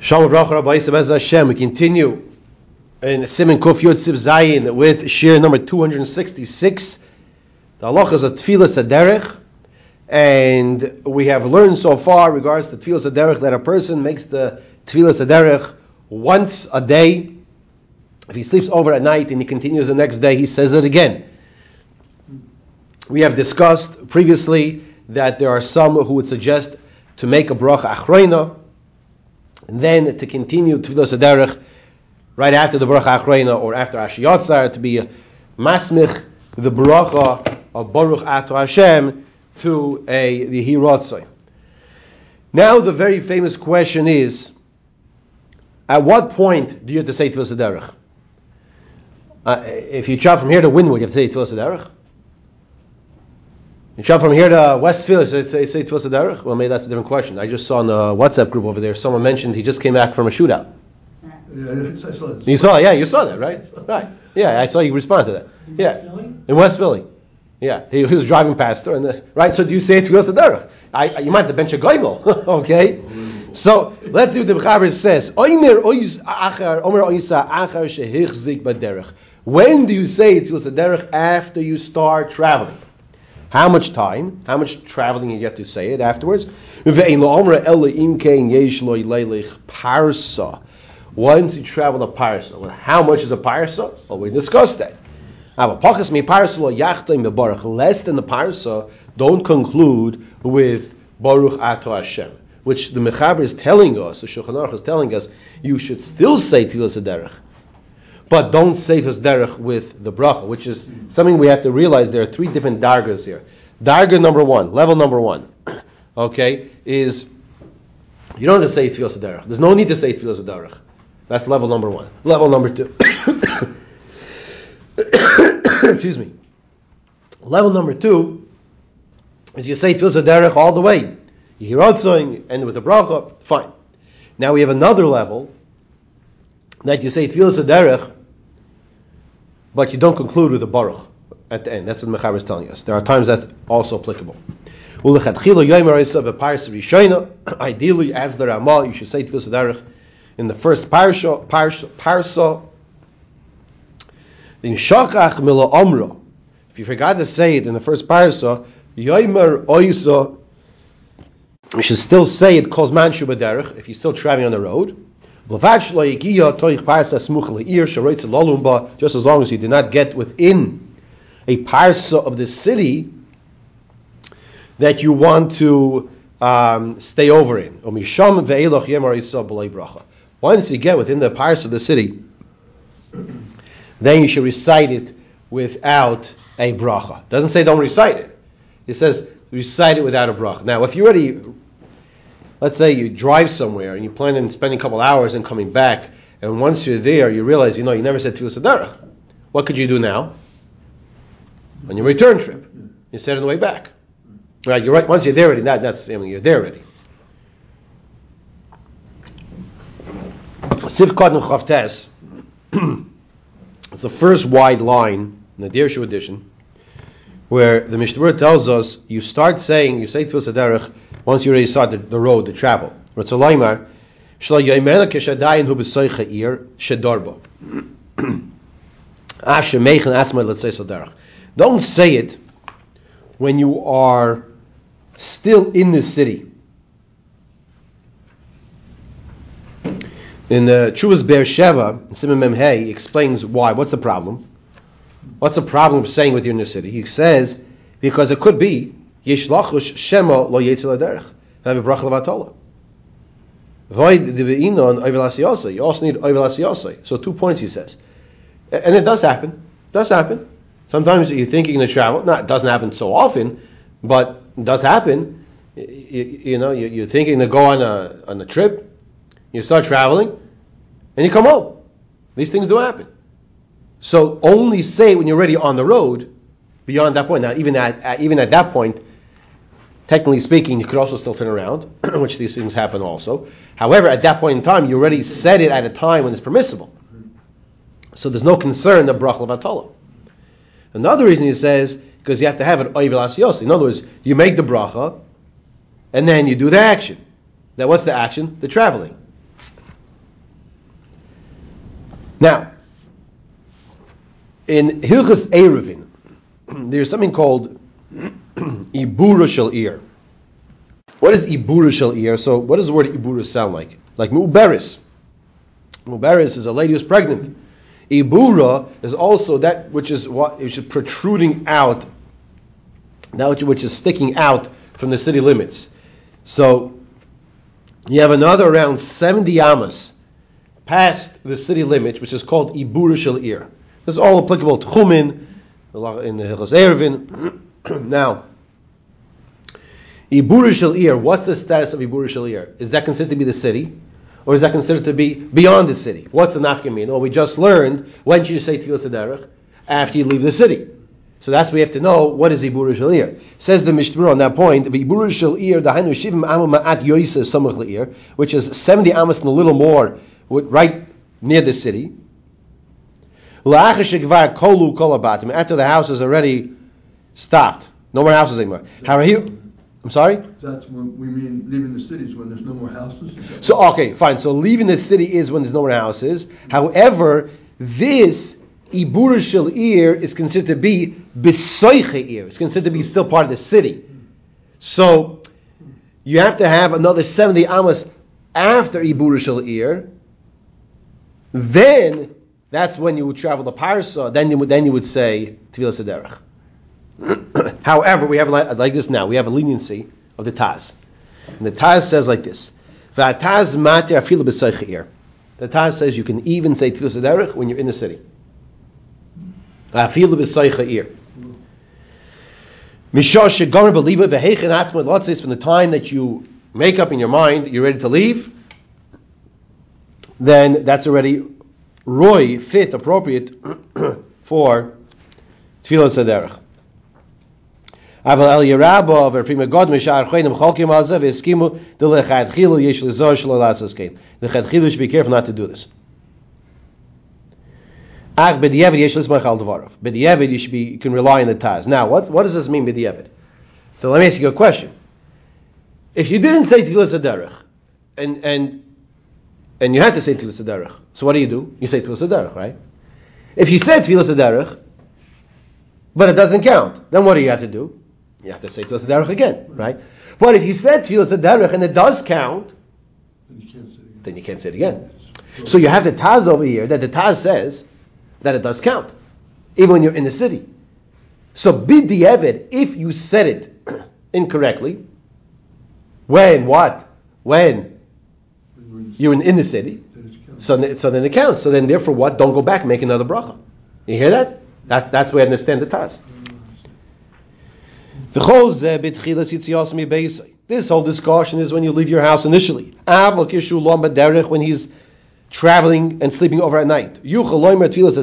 Shalom Baruch Rabbi Hashem. We continue in Simon Kuf Yud Sib Zayin with shiur number 266. The halachas of Tfilas Aderech. And we have learned so far regards to Tfilas Aderech that a person makes the Tfilas Aderech once a day. If he sleeps over at night and he continues the next day, he says it again. We have discussed previously that there are some who would suggest to make a bracha achreina, and then to continue Tfilas Aderech right after the bracha achreina or after Asher Yatzar to be masmich the bracha of Baruch Ato Hashem to a the Hiratzai. Now the very famous question is, at what point do you have to say Tfilas Aderech? Uh, if you travel from here to Wynnewood, you have to say Tfilas Aderech. You travel from here to Westfield, say, say, say Aderech? Well, maybe that's a different question. I just saw in the WhatsApp group over there, someone mentioned he just came back from a shootout. Yeah, I saw it. You saw, yeah, you saw that, right? Right. Yeah, I saw you respond to that. In Yeah, West Philly? in West Philly. Yeah, he, he was driving past her, and the, right. So do you say Tfilas Aderech? I, I- you might have to bench a goimel, okay? So let's see what the Mechaber says. Oimer achar, omer oisa achar shehichzik baderech. When do you say Tfilas Aderech? After you start traveling. How much time? How much traveling you have to say it afterwards? Once you travel a parsa, well, how much is a parsa? Well, we discussed that. Less than the parsa, don't conclude with Baruch Ato Hashem, which the Mechaber is telling us, the Shulchan Aruch is telling us, you should still say Tfilas Derech, but don't say Tfilas Derech with the bracha, which is something we have to realize. There are three different dargas here. Darga number one, level number one, okay, is you don't have to say Tfilas Derech. There's no need to say Tfilas Derech. That's level number one. Level number two. Excuse me. Level number two is you say Tfilas Derech all the way. You hear and you end with a bracha, fine. Now we have another level that you say Tfilas Derech, but you don't conclude with a baruch at the end. That's what Mechaber is telling us. There are times that's also applicable. Parsha. Ideally, as the Ramah, you should say Tfilas Derech in the first parsha, parsha. In shachach mila omra. If you forgot to say it in the first parsa, yomer oisa. You should still say it calls man derech if you're still traveling on the road. Just as long as you did not get within a parsa of the city that you want to um, stay over in. Once you get within the parsa of the city, then you should recite it without a bracha. Doesn't say don't recite it. It says recite it without a bracha. Now, if you already, let's say you drive somewhere and you plan on spending a couple hours and coming back, and once you're there, you realize you know you never said Tfilas Aderech. What could you do now? On your return trip, you said on the way back. Right? You're right. Once you're there already, that, that's I mean, you're there already. Sivkot and Chavtes. It's the first wide line in the Dirshu edition, where the Mishnah tells us you start saying, you say Tfilas Aderech once you already start the, road, the travel. Don't say it when you are still in the city. In uh, the Chuvas Be'er Sheva, Simon Mem he explains why. What's the problem? What's the problem of saying with you in the city? He says, because it could be, Yesh lachush shema lo yetzel aderech. Have a bracha levatola. Void the ve'inon oivel You also need oivel So two points he says. And it does happen. It does happen. Sometimes you think you're thinking to travel. Not, it doesn't happen so often, but it does happen. You, you know, you, you're thinking to go on a, on a trip. You start traveling, and you come home. These things do happen. So only say when you're already on the road. Beyond that point, now even at, at even at that point, technically speaking, you could also still turn around, which these things happen also. However, at that point in time, you already said it at a time when it's permissible. So there's no concern of brachal vatala. Another reason he says because you have to have an oivel asiyos. In other words, you make the bracha, and then you do the action. Now, what's the action? The traveling. Now, in Hilchas Eruvin, there's something called Ibura Ir. What is Ibura Ir? So, what does the word Ibura sound like? Like Mu'beris. Mu'beris is a lady who's pregnant. Ibura is also that which is what which is protruding out, that which, is sticking out from the city limits. So you have another around 70 amas past the city limit, which is called Ibura Ir. This is all applicable to Chumin, in the Hilchos Eruvin. now, Ibura Shel Ir, what's the status of Ibura Shel Ir? Is that considered to be the city? Or is that considered to be beyond the city? What's the nafkamin? Well, oh, we just learned when should you say Tfilas Aderech? After you leave the city. So that's what we have to know. What is Ibura Shel Ir? Says the Mishnah on that point. Ibura Shel Ir, dahainu shivim amu ma'at yoisa samach le'ir, which is 70 amos and a little more, right near the city. After the house is already stopped, no more houses anymore. How are you? I'm sorry. That's when we mean leaving the cities when there's no more houses. So okay, fine. So leaving the city is when there's no more houses. However, this ibur shel ir is considered to be besoiche ir. It's considered to be still part of the city. So you have to have another seventy amos after ibur shel ir. Then that's when you would travel to Parsa. Then you would then you would say Tfilas Derech. However, we have like, this now. We have a leniency of the Taz, and the Taz says like this. The Taz says you can even say Tfilas Derech when you're in the city. Afilu b'seichir. Mishosh shegomer beliba behechin atzma lotzis from the time that you make up in your mind you're ready to leave, then that's already roy, fit, appropriate for tefillah sederach. אבל אל ירבו ופרימה גוד משאר חיינים חולקים על זה והסכימו דלכתחילו יש לזור שלא לעשות כן. לכתחילו should be careful not to do this. אך בדיעבד יש לסמך על דבריו. בדיעבד you should be, you can rely on the Taz. Now, what, what does this mean b'di'evid? So let me ask you a question. If you didn't say Tfilas Aderech, and, and and you had to say Tfilas Aderech. So what do you do? You say Tfilas Aderech, right? If you said Tfilas Aderech, but it doesn't count, then what do you have to do? You have to say Tfilas Aderech again, right? But if you said Tfilas Aderech and it does count, Then you can't say it. then you can't say it again. So you have the Taz over here that the Taz says that it does count, even when you're in the city. So bid the Evid, if you said it incorrectly, when, what, when When we're in the- you're in, in the city, then it's counted. so, then- so then it counts. So then therefore what? Don't go back, make another bracha. You hear that? That's, that's where I understand the Taz. Mm-hmm. This whole discussion is when you leave your house initially. When he's traveling and sleeping over at night. You can say tfilas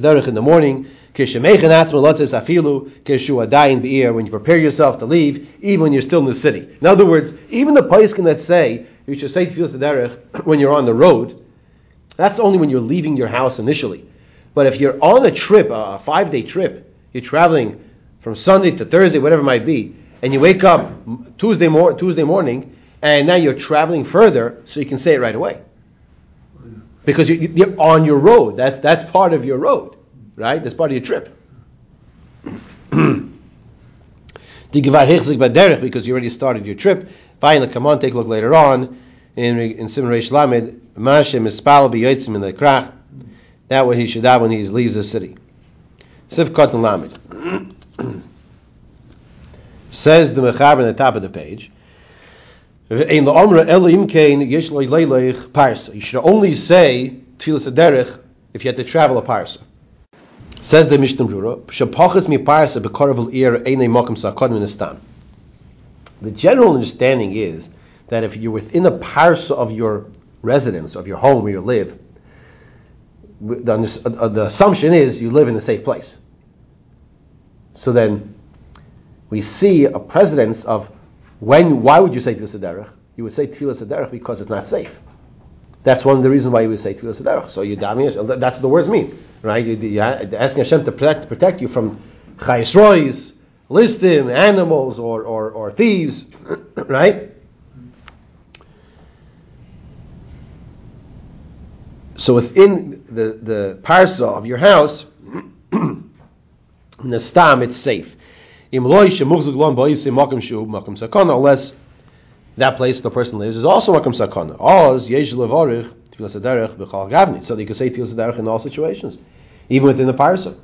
aderech in the morning. When you prepare yourself to leave, even when you're still in the city. In other words, even the paiskin that say you should say tfilas aderech when you're on the road, that's only when you're leaving your house initially. But if you're on a trip, a five day trip, you're traveling from Sunday to Thursday, whatever it might be, and you wake up Tuesday, mor- Tuesday morning, and now you're traveling further, so you can say it right away. Because you, you're on your road. That's, that's part of your road, right? That's part of your trip. Because you already started your trip. Finally, come on, take a look later on in in Simon Reish Lamed. Mashe mispal in the krach. That what he should have when he leaves the city. Sif Kotan Lamed. Says the Mechaber on the top of the page. You should only say tfilas aderech if you had to travel a parsa. Says the Mishnah Berura, "Shapachas mi parsa sakod ministam." The general understanding is that if you're within a parsa of your residence, of your home where you live, the, uh, the assumption is you live in a safe place. So then we see a precedence of when, why would you say Tfilas Aderech? You would say Tfilas Aderech because it's not safe. That's one of the reasons why you would say Tfilas Aderech. So you davening, that's what the words mean, right? You, you're asking Hashem to protect, protect you from Chayes Roy's, Listim, animals, or, or, or thieves, right? So within the, the parsa of your house, Nastam, it's safe unless that place the person lives is also makom sakana. Oz yesh levarich tfilas haderech b'chal gavni. So you can say tfilas haderech in all situations, even within the parsa.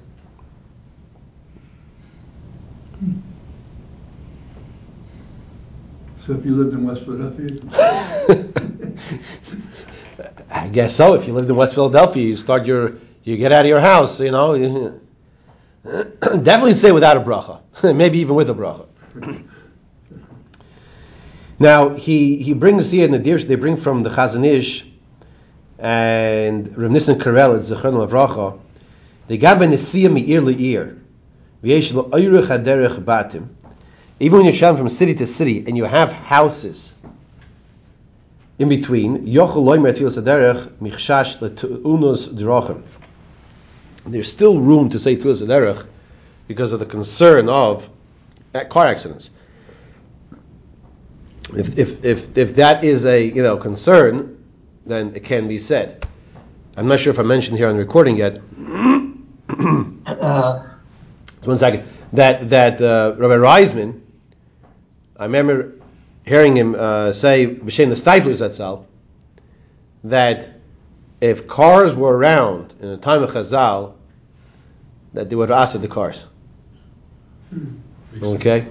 Hmm. So if you lived in West Philadelphia, I guess so. If you lived in West Philadelphia, you start your, you get out of your house, you know. Definitely stay without a bracha, maybe even with a bracha. now he he brings here in the Dirsh, they bring from the Chazon Ish and Rav Nissen Karelitz Zechron Lavracha. They gab in Nesiyah mi'ir le'ir, v'yesh lo oyrech haderech batim. Even when you're traveling from city to city and you have houses in between, yochel loimer tfilas haderech michshash le'tu'unos drochem. There's still room to say tfilas haderech because of the concern of car accidents. If, if, if, if that is a you know concern, then it can be said. I'm not sure if I mentioned here on the recording yet. One second. That that uh, Rabbi Reisman, I remember hearing him uh, say b'shem the Stiflers itself that if cars were around in the time of Chazal, that they would asked the cars. Hmm. Okay.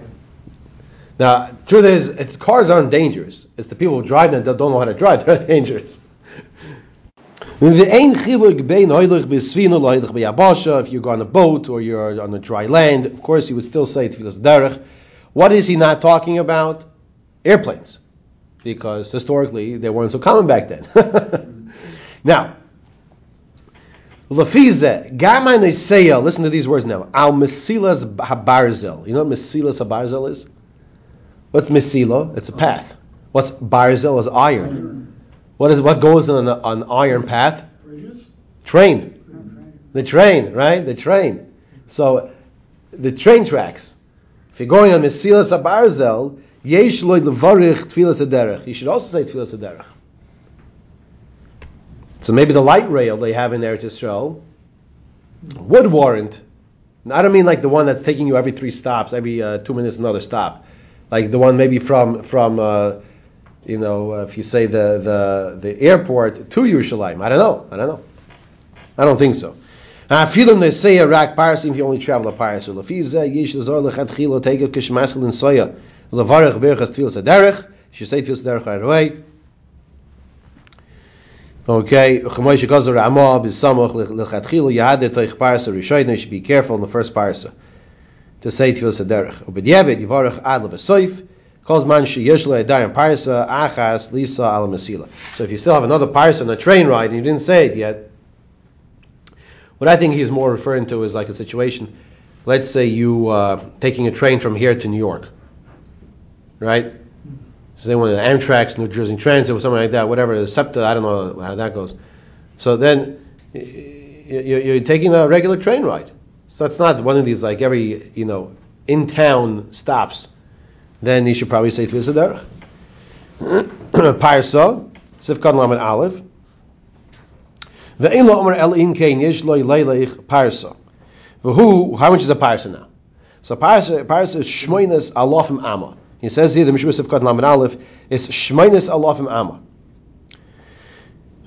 Now, truth is, it's cars aren't dangerous. It's the people who drive them that don't know how to drive. They're dangerous. If you go on a boat or you're on a dry land, of course you would still say Tfilas Derech. What is he not talking about? Airplanes. Because historically they weren't so common back then. now, Lafize, Gama Neseya, listen to these words now. Al Mesilas Habarzel. You know what Mesilas Habarzel is? What's Mesila? It's a path. What's Barzel is iron. What is what goes on an iron path? Bridges? Train. The train, right? The train. So the train tracks. If you're going on Mesilas Habarzel, Yesh loy levarich. You should also say tfilas haderech. So maybe the light rail they have in there to show would warrant. I don't mean like the one that's taking you every three stops, every uh, two minutes another stop, like the one maybe from from uh, you know if you say the the the airport to Yerushalayim. I don't know. I don't know. I don't think so. Uh, Filim they say a rak if you only travel a parasim. Lafiza yish lazor lechat chilo take a kishmaskal in soya levarach berachas tfilas haderech. You say tfilas haderech right away. Okay, Chamoy Shekazar Ramah Bisamach Lechatchil Yahadet Toich Parsa Rishoyna. You should be careful in the first parsa to say Tfilas Haderech. Ubedyevet Yivarach Ad Levasoif calls man Sheyesh Le'edayim Parsa Achas Lisa Al Masila. So if you still have another parsa on a train ride and you didn't say it yet, what I think he's more referring to is like a situation. Let's say you uh, taking a train from here to New York, right? So they went to Amtrak's, New Jersey Transit, or something like that, whatever, the SEPTA, I don't know how that goes. So then you're taking a regular train ride. So it's not one of these like every, you know, in town stops. Then you should probably say Tvis Aderech. Parsa, Sifkan Lamed Aleph. Lo omer el in kein yesh lo yileilech parsa. V'hu, how much is a parsa now? So parsa, parsa is shmoinas alofim amma. He says here the Mishnah Sifkat Lamed Aleph is shmoinas alofim amma.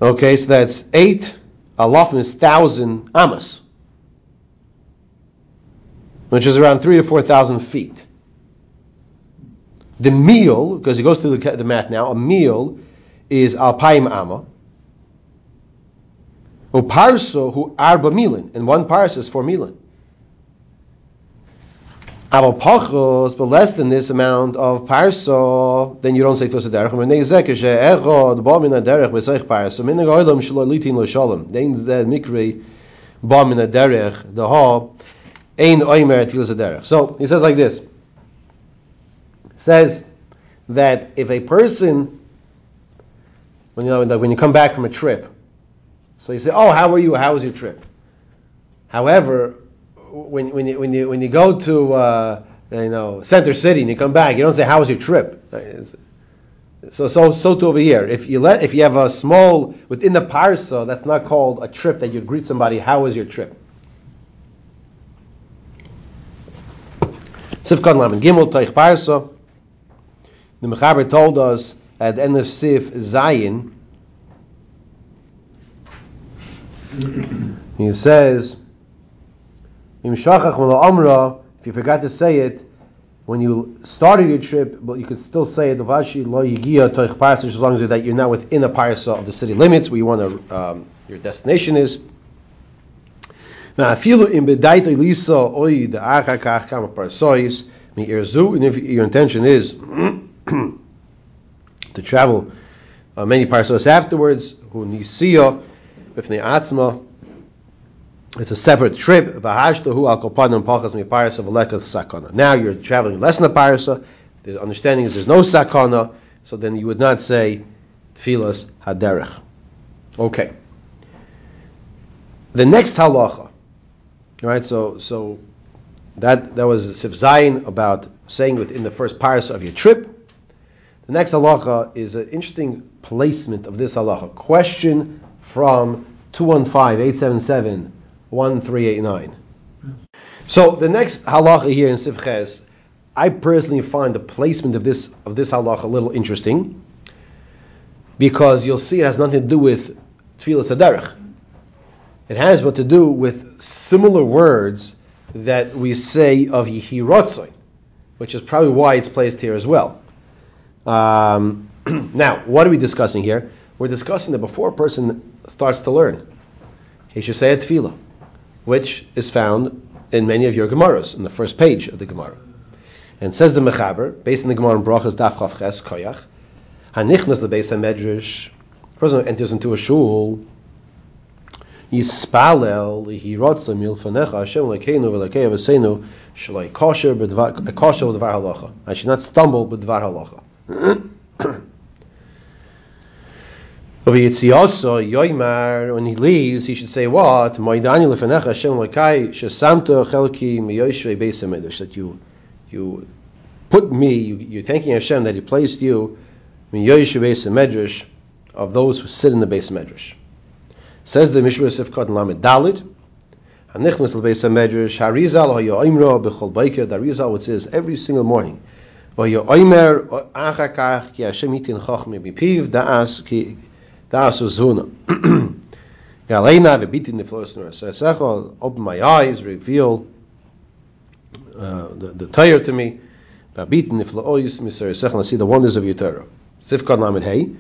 Okay, so that's eight alofim is thousand amas, which is around three to four thousand feet. The meal, because he goes through the, the math now, a meal is alpaim amma. Uparso who arba milin, and one parsa is four milin. Aval but less than this amount of parso, then you don't say tos derech. When they zek she echod ba min derech parso, min goylem shlo litin lo shalom. Then the mikri ba min the ha ein oimer tos derech. So he says like this. Says that if a person, when you know, like when you come back from a trip, so you say, "Oh, how were you? How was your trip?" However, when, when, you, when, you, when you go to uh, you know Center City and you come back, you don't say, "How was your trip?" So so so to over here. If you let if you have a small within the parsa, that's not called a trip that you greet somebody. How was your trip? Sifkan Gimel Parsa. The Mechaber told us at the end of Sif Zayin. he says, "Im shachach amra." If you forgot to say it, when you started your trip, but you could still say it, Vashi lo yigia toich parsa, as long as that you're not within a parsa of the city limits where you want to, um, your destination is. Now, afilu im bedaito lisa oi de achakach kama parsois mi erzu, and if your intention is to travel uh, many parsos afterwards, hu nisiya b'fnei atzma, it's a separate trip. Al. Now you're traveling less than a parasa. The understanding is there's no sakana, so then you would not say tfilas haderech. Okay. The next halacha, right? So so that that was Sif Zayin about saying within the first parasa of your trip. The next halacha is an interesting placement of this halacha. Question from 215 877 1389. So the next halacha here in Sivches, I personally find the placement of this of this halacha a little interesting because you'll see it has nothing to do with tefillah saderech. It has what to do with similar words that we say of Yehirotzoi, which is probably why it's placed here as well. Um, now, what are we discussing here? We're discussing that before a person starts to learn, he should say a tefillah which is found in many of your Gemaras, in the first page of the Gemara. And says the Mechaber, based on the Gemara in Brachas Daf Chav Ches Koyach, Hanichnas lebeis medrash. Person enters into a shul. Yispalel lihirotza milfanecha Hashem lekeinu v'lekei v'seinu shalai kosher b'dvar halacha. I should not stumble b'dvar halacha. When he leaves, he should say what? That you, you put me, you, you're thanking Hashem that He placed you of those who sit in the base medrash. Says the Mishnah Sifkat Lamed Dalit. Hanichnas l'beis medrash Harizal hayoimro b'chol beiker. The Harizal which says every single morning. Vayoimer achakach ki Hashem itin chochme b'piv da'as ki Das Zuna. Galena, the beating the floor, so open my eyes, reveal uh, the, the Torah to me. Beating the floor, I see the wonders of your Torah. Sifkad Lamed Hey.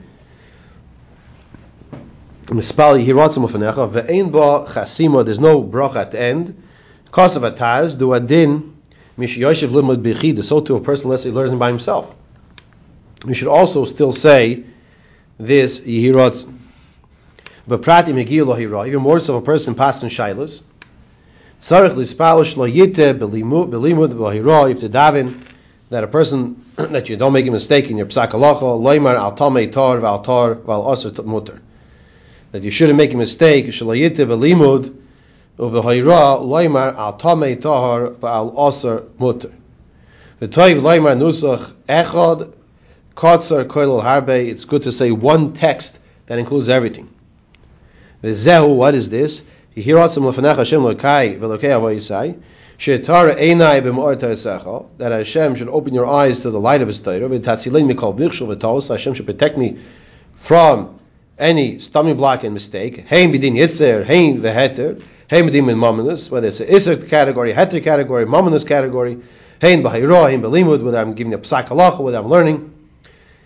Mispal Yihiratzim Ufanecha, Ve'ein Ba Chasima, there's no brach at the end. Cause of a taz, do adin, Mish Yoshev Limud Bechid, so to a person unless he learns by himself. You should also still say, this Yehirot. But Prati Megil lo Hira, even more so if a person passed in Shilas. Sarich Lispalish lo Yite Belimud Vahira, if to daven that a person that you don't make a mistake in your psak halacha, loymar al tamei tar val tar val aser mutter. That you shouldn't make a mistake, shalayite belimud uvahira loymar al tamei tar val aser mutter. The toiv loymar nusach echad Kotzar Koil Harbe, it's good to say one text that includes everything. Zehu, what is this? That Hashem should open your eyes to the light of His Torah. Hashem should protect me from any stumbling block and mistake. Hein b'din yitzer, hein v'heter, hein b'din min mamonus, whether it's an iser category, heter category, mamonus category, hein b'hayro, hein b'limud, whether I'm giving a psak halacha, whether I'm learning.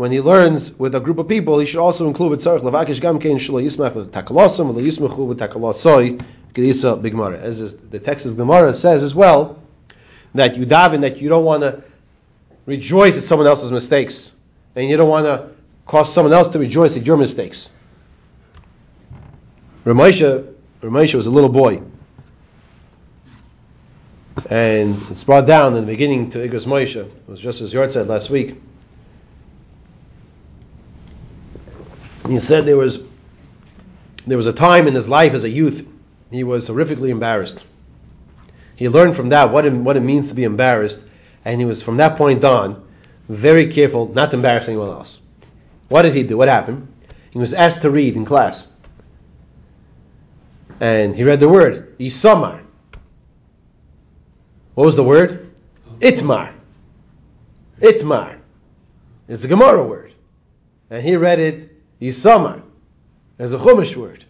when he learns with a group of people, he should also include with tzarich lavakish gam kein shlo yismach takalosim with yismachu takalosoi kedisa bigmara. As is, the text of Gemara says as well that you daven that you don't want to rejoice at someone else's mistakes, and you don't want to cause someone else to rejoice at your mistakes. Ramesha, Ramesha was a little boy. And it's brought down in the beginning to Igros Moshe. It was just as Yort said last week. He said there was there was a time in his life as a youth he was horrifically embarrassed. He learned from that what it, what it means to be embarrassed, and he was from that point on very careful not to embarrass anyone else. What did he do? What happened? He was asked to read in class. And he read the word, Isamar. What was the word? Itmar. Itmar. It's a Gemara word. And he read it, Isamar. It's a Chumash word.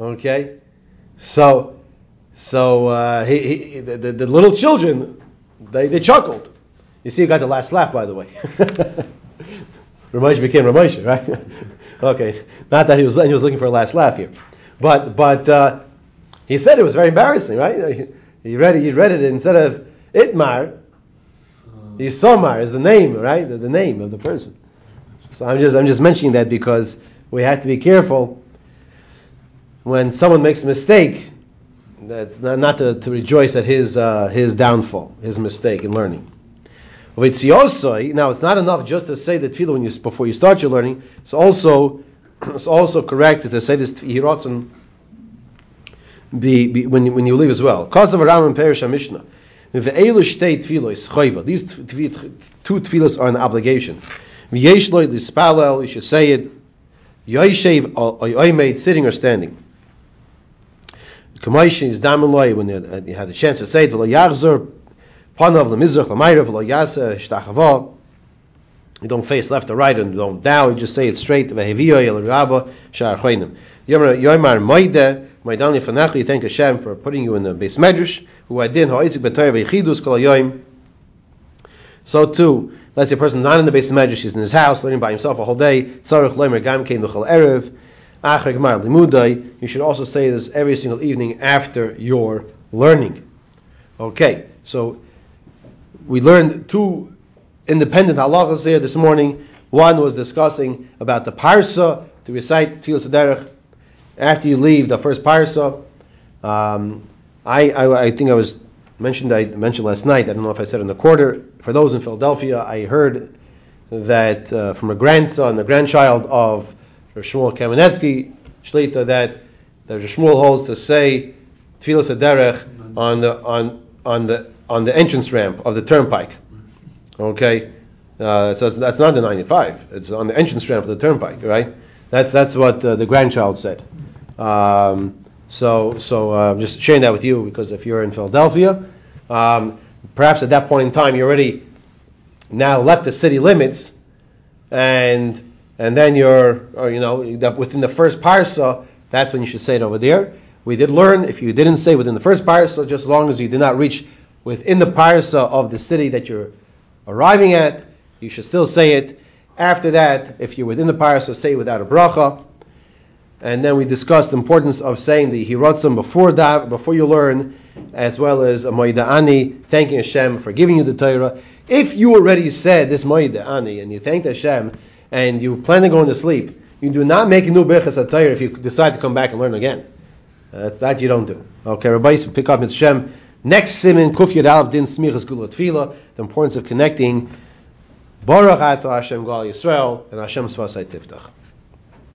Okay? So, so uh, he, he, the, the, the little children, they, they chuckled. You see, he got the last laugh, by the way. Ramesh became Ramesh, right? okay, not that he was he was looking for a last laugh here, but but uh, he said it was very embarrassing, right? He read it, he read it instead of Itmar, Yisomar is the name, right? The, the name of the person. So I'm just I'm just mentioning that because we have to be careful when someone makes a mistake. That's not, not to, to rejoice at his uh, his downfall, his mistake in learning. Now it's not enough just to say the tefillah when you before you start your learning. It's also it's also correct to say this hirotzen be, be when when you leave as well. Cause of Aram and Perish Mishnah. These two tefillos are an obligation. V'yesh loy lispalel, you should say it. Yoishev uh, uh, oimed sitting or standing. Kamaishin is dameloi when you uh, had the chance to say it. V'lo yachzor Panav lemizrach l'mayrav lo yasa shtachava. You don't face left or right and don't down. You just say it straight. Veheviyo el rabba shar choinim. Yomar moide moidani fanachu. You thank Hashem for putting you in the base medrash. Who I did ha'itzik b'toyer v'yichidus kol yoyim. So too, let's say a person not in the base medrash, he's in his house learning by himself a whole day. Gam kein l'chol erev. Limudai. You should also say this every single evening after your learning. Okay, so we learned two independent halachas here this morning. One was discussing about the parsa to recite Tfilas Derech after you leave the first parsa. Um, I, I, I, think I was mentioned I mentioned last night. I don't know if I said in the quarter. For those in Philadelphia, I heard that uh, from a grandson, a grandchild of Shmuel Kamenetsky Shlita, that that Shmuel holds to say Tfilas Derech on the on on the on the entrance ramp of the turnpike. Okay, uh, so that's not the 95. It's on the entrance ramp of the turnpike, right? That's that's what uh, the grandchild said. Um, so so uh, I'm just sharing that with you because if you're in Philadelphia, um, perhaps at that point in time you already now left the city limits, and and then you're or, you know within the first parsa. That's when you should say it over there. We did learn if you didn't say within the first parsa, just as long as you did not reach within the parsa of the city that you're arriving at, you should still say it. After that, if you're within the parsa, say it without a bracha. And then we discussed the importance of saying the hirotzim before that, before you learn, as well as a ani, thanking Hashem for giving you the Torah. If you already said this ani and you thanked Hashem and you plan to go to sleep, you do not make a new berachas Torah if you decide to come back and learn again. Uh, that you don't do. Okay, Rabbi, pick up Hashem. Next simin kuf yud din smichas gulat tefila, the importance of connecting Baruch Ato Hashem Gal Yisrael and Hashem Svasai Tiftach.